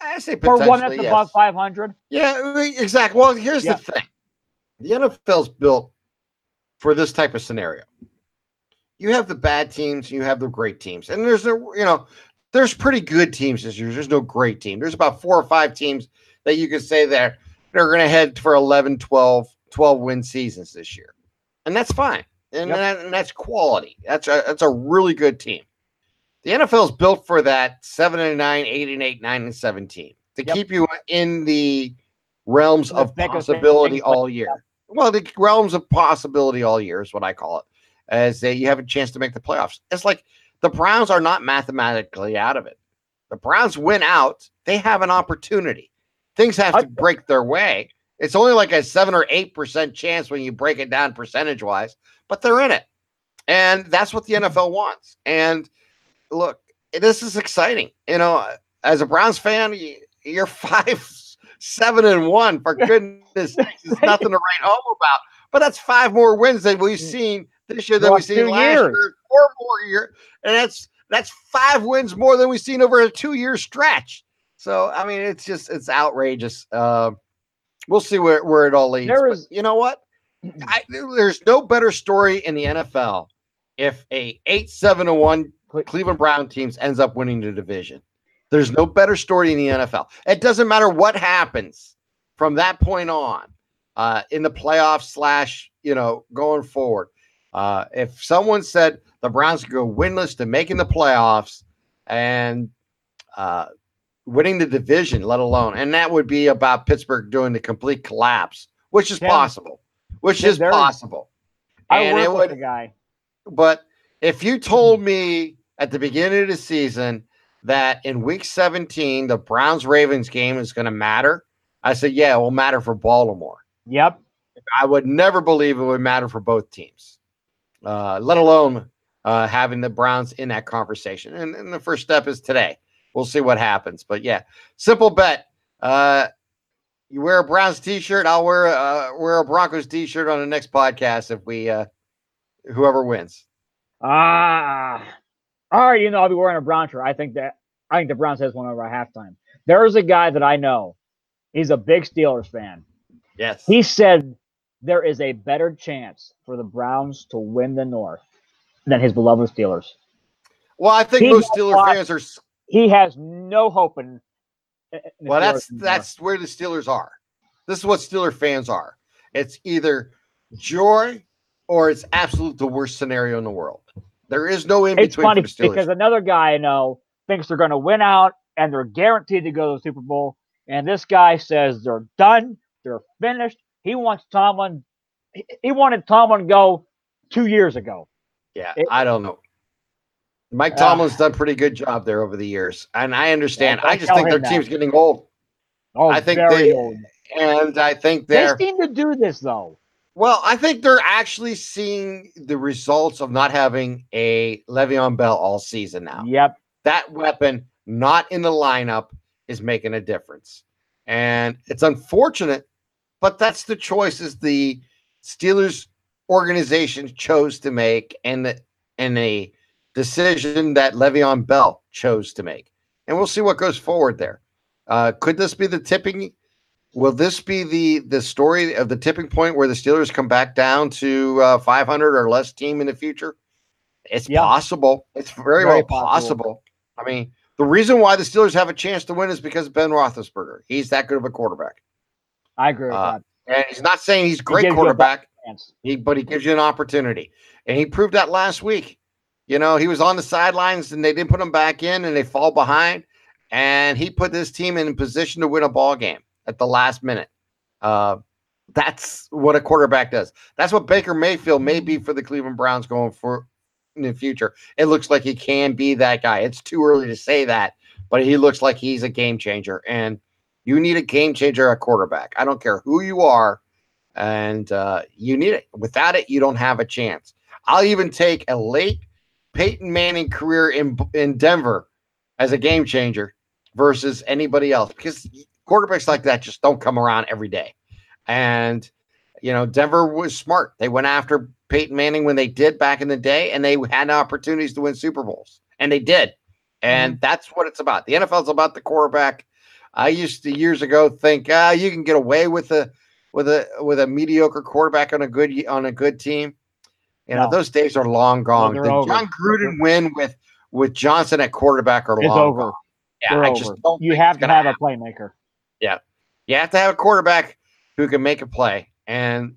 I say For one that's yes. above 500? Yeah, e- exactly. Well, here's Yeah. the thing. The NFL's built for this type of scenario. You have the bad teams, you have the great teams. And there's a you know, there's pretty good teams this year. There's no great team. There's about four or five teams that you could say they're they're going to head for 11, 12, 12 win seasons this year, and that's fine, and, Yep. that, and that's quality. That's a that's a really good team. The NFL is built for that seven and nine, eight and eight, nine and seventeen to Yep. keep you in the realms of possibility all year. Well, the realms of possibility all year is what I call it, as that you have a chance to make the playoffs. It's like the Browns are not mathematically out of it. The Browns win out, they have an opportunity. Things have to break their way. It's only like a seven or eight percent chance when you break it down percentage wise, but they're in it. And that's what the hmm. NFL wants. And look, this is exciting. You know, as a Browns fan, you're five, seven, and one. For goodness sakes, it's nothing to write home about. But that's five more wins than we've hmm. seen this year than Well, we've seen last years. year, four more year, and that's that's five wins more than we've seen over a two-year stretch. So I mean, it's just it's outrageous. Uh, we'll see where, where it all leads. There but you know what? I, there's no better story in the NFL if a eight seven and one Cleveland Brown teams ends up winning the division. There's no better story in the NFL. It doesn't matter what happens from that point on uh, in the playoffs slash you know going forward. Uh, if someone said the Browns could go winless to making the playoffs and uh, winning the division, let alone, and that would be about Pittsburgh doing the complete collapse, which is Tim, possible, which Tim, is possible. I And work it with the guy. but if you told me at the beginning of the season that in week 17 the Browns Ravens game is going to matter, I said, yeah, it will matter for Baltimore. Yep. I would never believe it would matter for both teams, uh, let alone uh, having the Browns in that conversation. And, and the first step is today. We'll see what happens. But yeah, simple bet. Uh, you wear a Browns t-shirt, I'll wear uh, wear a Broncos t-shirt on the next podcast if we uh, whoever wins. Ah, all right. You know, I'll be wearing a Brown shirt. I think that I think the Browns has one over at halftime. There is a guy that I know. He's a big Steelers fan. Yes. He said there is a better chance for the Browns to win the North than his beloved Steelers. Well, I think He most got Steeler lost. fans are. He has no hope in. in Well, that's anymore. that's where the Steelers are. This is what Steeler fans are. It's either joy or it's absolute the worst scenario in the world. There is no in it's between funny for Steelers. because another guy I know thinks they're going to win out and they're guaranteed to go to the Super Bowl, and this guy says they're done, they're finished. He wants Tomlin. he- wanted Tomlin to go two years ago. yeah, it- I don't know. Mike Ah. Tomlin's done a pretty good job there over the years, and I understand. Well, I just think their that. team's getting old, Oh, I think very they- old. and I think They seem to do this though. well. I think they're actually seeing the results of not having a Le'Veon Bell all season now. Yep. that weapon not in the lineup is making a difference. And it's unfortunate, but that's the choices the Steelers organization chose to make and the, and a decision that Le'Veon Bell chose to make. And we'll see what goes forward there. Uh, could this be the tipping? Will this be the the story of the tipping point where the Steelers come back down to uh, 500 or less team in the future? It's Yeah. possible. It's very, Very well possible. possible. I mean, the reason why the Steelers have a chance to win is because of Ben Roethlisberger. He's that good of a quarterback, I agree with Uh, that. and he's not saying he's great a quarterback. He, but he gives you an opportunity. And he proved that last week. You know, he was on the sidelines and they didn't put him back in and they fall behind. And he put this team in position to win a ball game at the last minute. Uh, that's what a quarterback does. That's what Baker Mayfield may be for the Cleveland Browns going for in the future. It looks like he can be that guy. It's too early to say that, but he looks like he's a game changer. And you need a game changer at quarterback. I don't care who you are and uh, you need it. Without it, you don't have a chance. I'll even take a late Peyton Manning career in in Denver as a game changer versus anybody else because quarterbacks like that just don't come around every day. And you know, Denver was smart. They went after Peyton Manning when they did back in the day, and they had opportunities to win Super Bowls, and they did. And that's what it's about. The NFL is about the quarterback. I used to years ago think, ah, you can get away with a with a with a mediocre quarterback on a good on a good team. You know, No. those days are long gone. they're the over. Jon Gruden win with with Johnson at quarterback are It's long over. gone. Yeah, They're I just over. don't. You have to gonna have a playmaker. Yeah, You have to have a quarterback who can make a play. And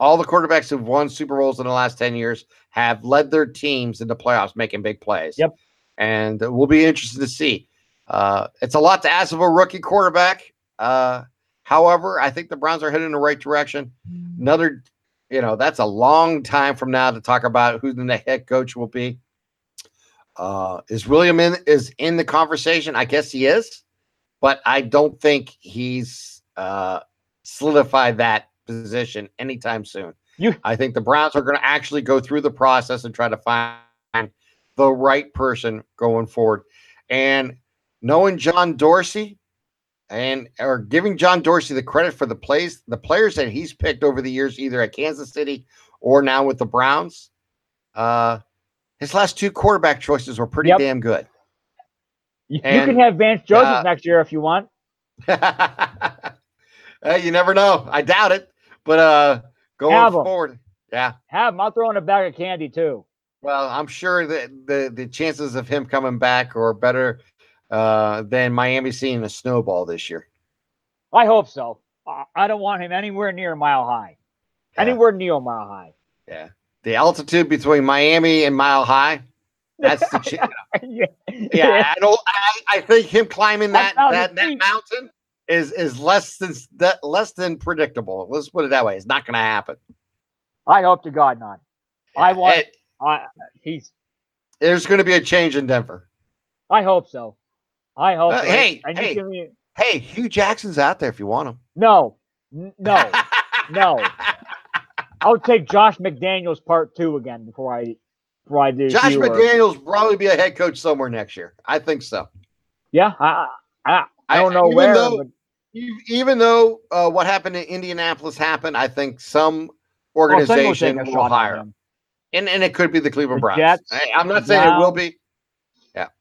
all the quarterbacks who've won Super Bowls in the last 10 years have led their teams into playoffs making big plays. Yep. And we'll be interested to see. Uh, it's a lot to ask of a rookie quarterback. Uh, however, I think the Browns are heading in the right direction. Another, you know, that's a long time from now to talk about who the head coach will be. Uh, is William in is in the conversation? I guess he is, but I don't think he's uh, solidified that position anytime soon. You- I think the Browns are going to actually go through the process and try to find the right person going forward. And knowing John Dorsey and or giving John Dorsey the credit for the plays, the players that he's picked over the years, either at Kansas City or now with the Browns, uh, his last two quarterback choices were pretty Yep. damn good. You, you And, can have Vance Joseph uh, next year if you want. Hey, you never know. I doubt it, but uh, going Have forward, yeah. Have him. I'll throw in a bag of candy too. Well, I'm sure that the the chances of him coming back are better uh, than Miami seeing a snowball this year. I hope so. I, I don't want him anywhere near Mile High. Yeah. Anywhere near Mile High. Yeah, the altitude between Miami and Mile High. That's the ch- yeah. yeah. I don't. I, I think him climbing that that, that mountain is is less than that less than predictable. Let's put it that way. It's not going to happen. I hope to God not. I want. It- I, he's. there's going to be a change in Denver. I hope so. I hope. Uh, hey, hey. give me- Hey, Hue Jackson's out there if you want him. no, N- no. No. I would take Josh McDaniels part two again before I before I do. Josh or- McDaniels probably be a head coach somewhere next year. I think so. Yeah, I I, I don't know even where. Though, but even though uh, what happened in Indianapolis happened, I think some will organization will hire him. And, and it could be the Cleveland The Browns. Jets, Hey, I'm not saying it will be.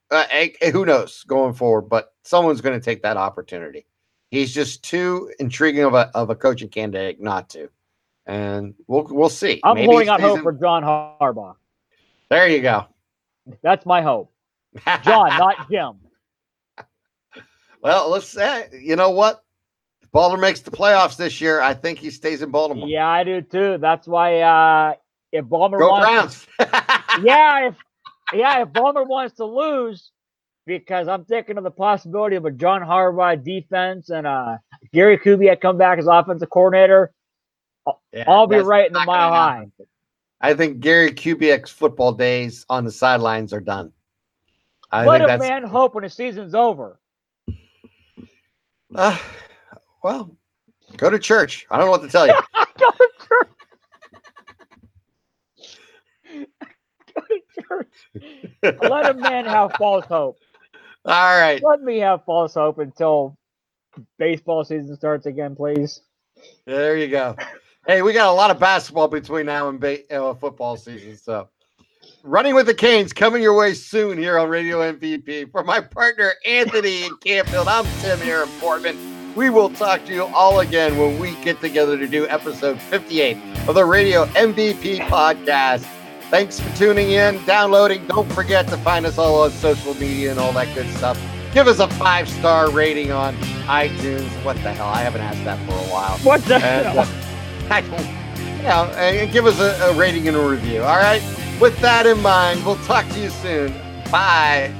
Uh, who knows going forward, but someone's going to take that opportunity. He's just too intriguing of a, of a coaching candidate not to. And we'll we'll see. I'm Maybe holding out hope in- for John Harbaugh. There you go. That's my hope. John, not Jim. well, let's say, you know what? If Baltimore makes the playoffs this year, I think he stays in Baltimore. Yeah, I do too. That's why uh if Baltimore Go wants Browns. yeah, if yeah, if Baltimore wants to lose, because I'm thinking of the possibility of a John Harbaugh defense and uh Gary Kubiak come back as offensive coordinator, Yeah, I'll be right in the mile high. I think Gary Kubiak's football days on the sidelines are done. I What think a that's man hope when the season's over. uh, well, go to church. I don't know what to tell you. Go to church. Go to church. Let a man have false hope. All right. Let me have false hope until baseball season starts again, please. There you go. Hey, we got a lot of basketball between now and ba- uh, football season. So, running with the Canes coming your way soon here on Radio MVP. For my partner Anthony in Canfield, I'm Tim here in Boardman. We will talk to you all again when we get together to do episode 58 of the Radio MVP podcast. Thanks for tuning in, downloading. Don't forget to find us all on social media and all that good stuff. Give us a five star rating on iTunes. What the hell? I haven't asked that for a while. What the And, hell? uh, I don't, and give us a, a rating and a review. All right. With that in mind, we'll talk to you soon. Bye.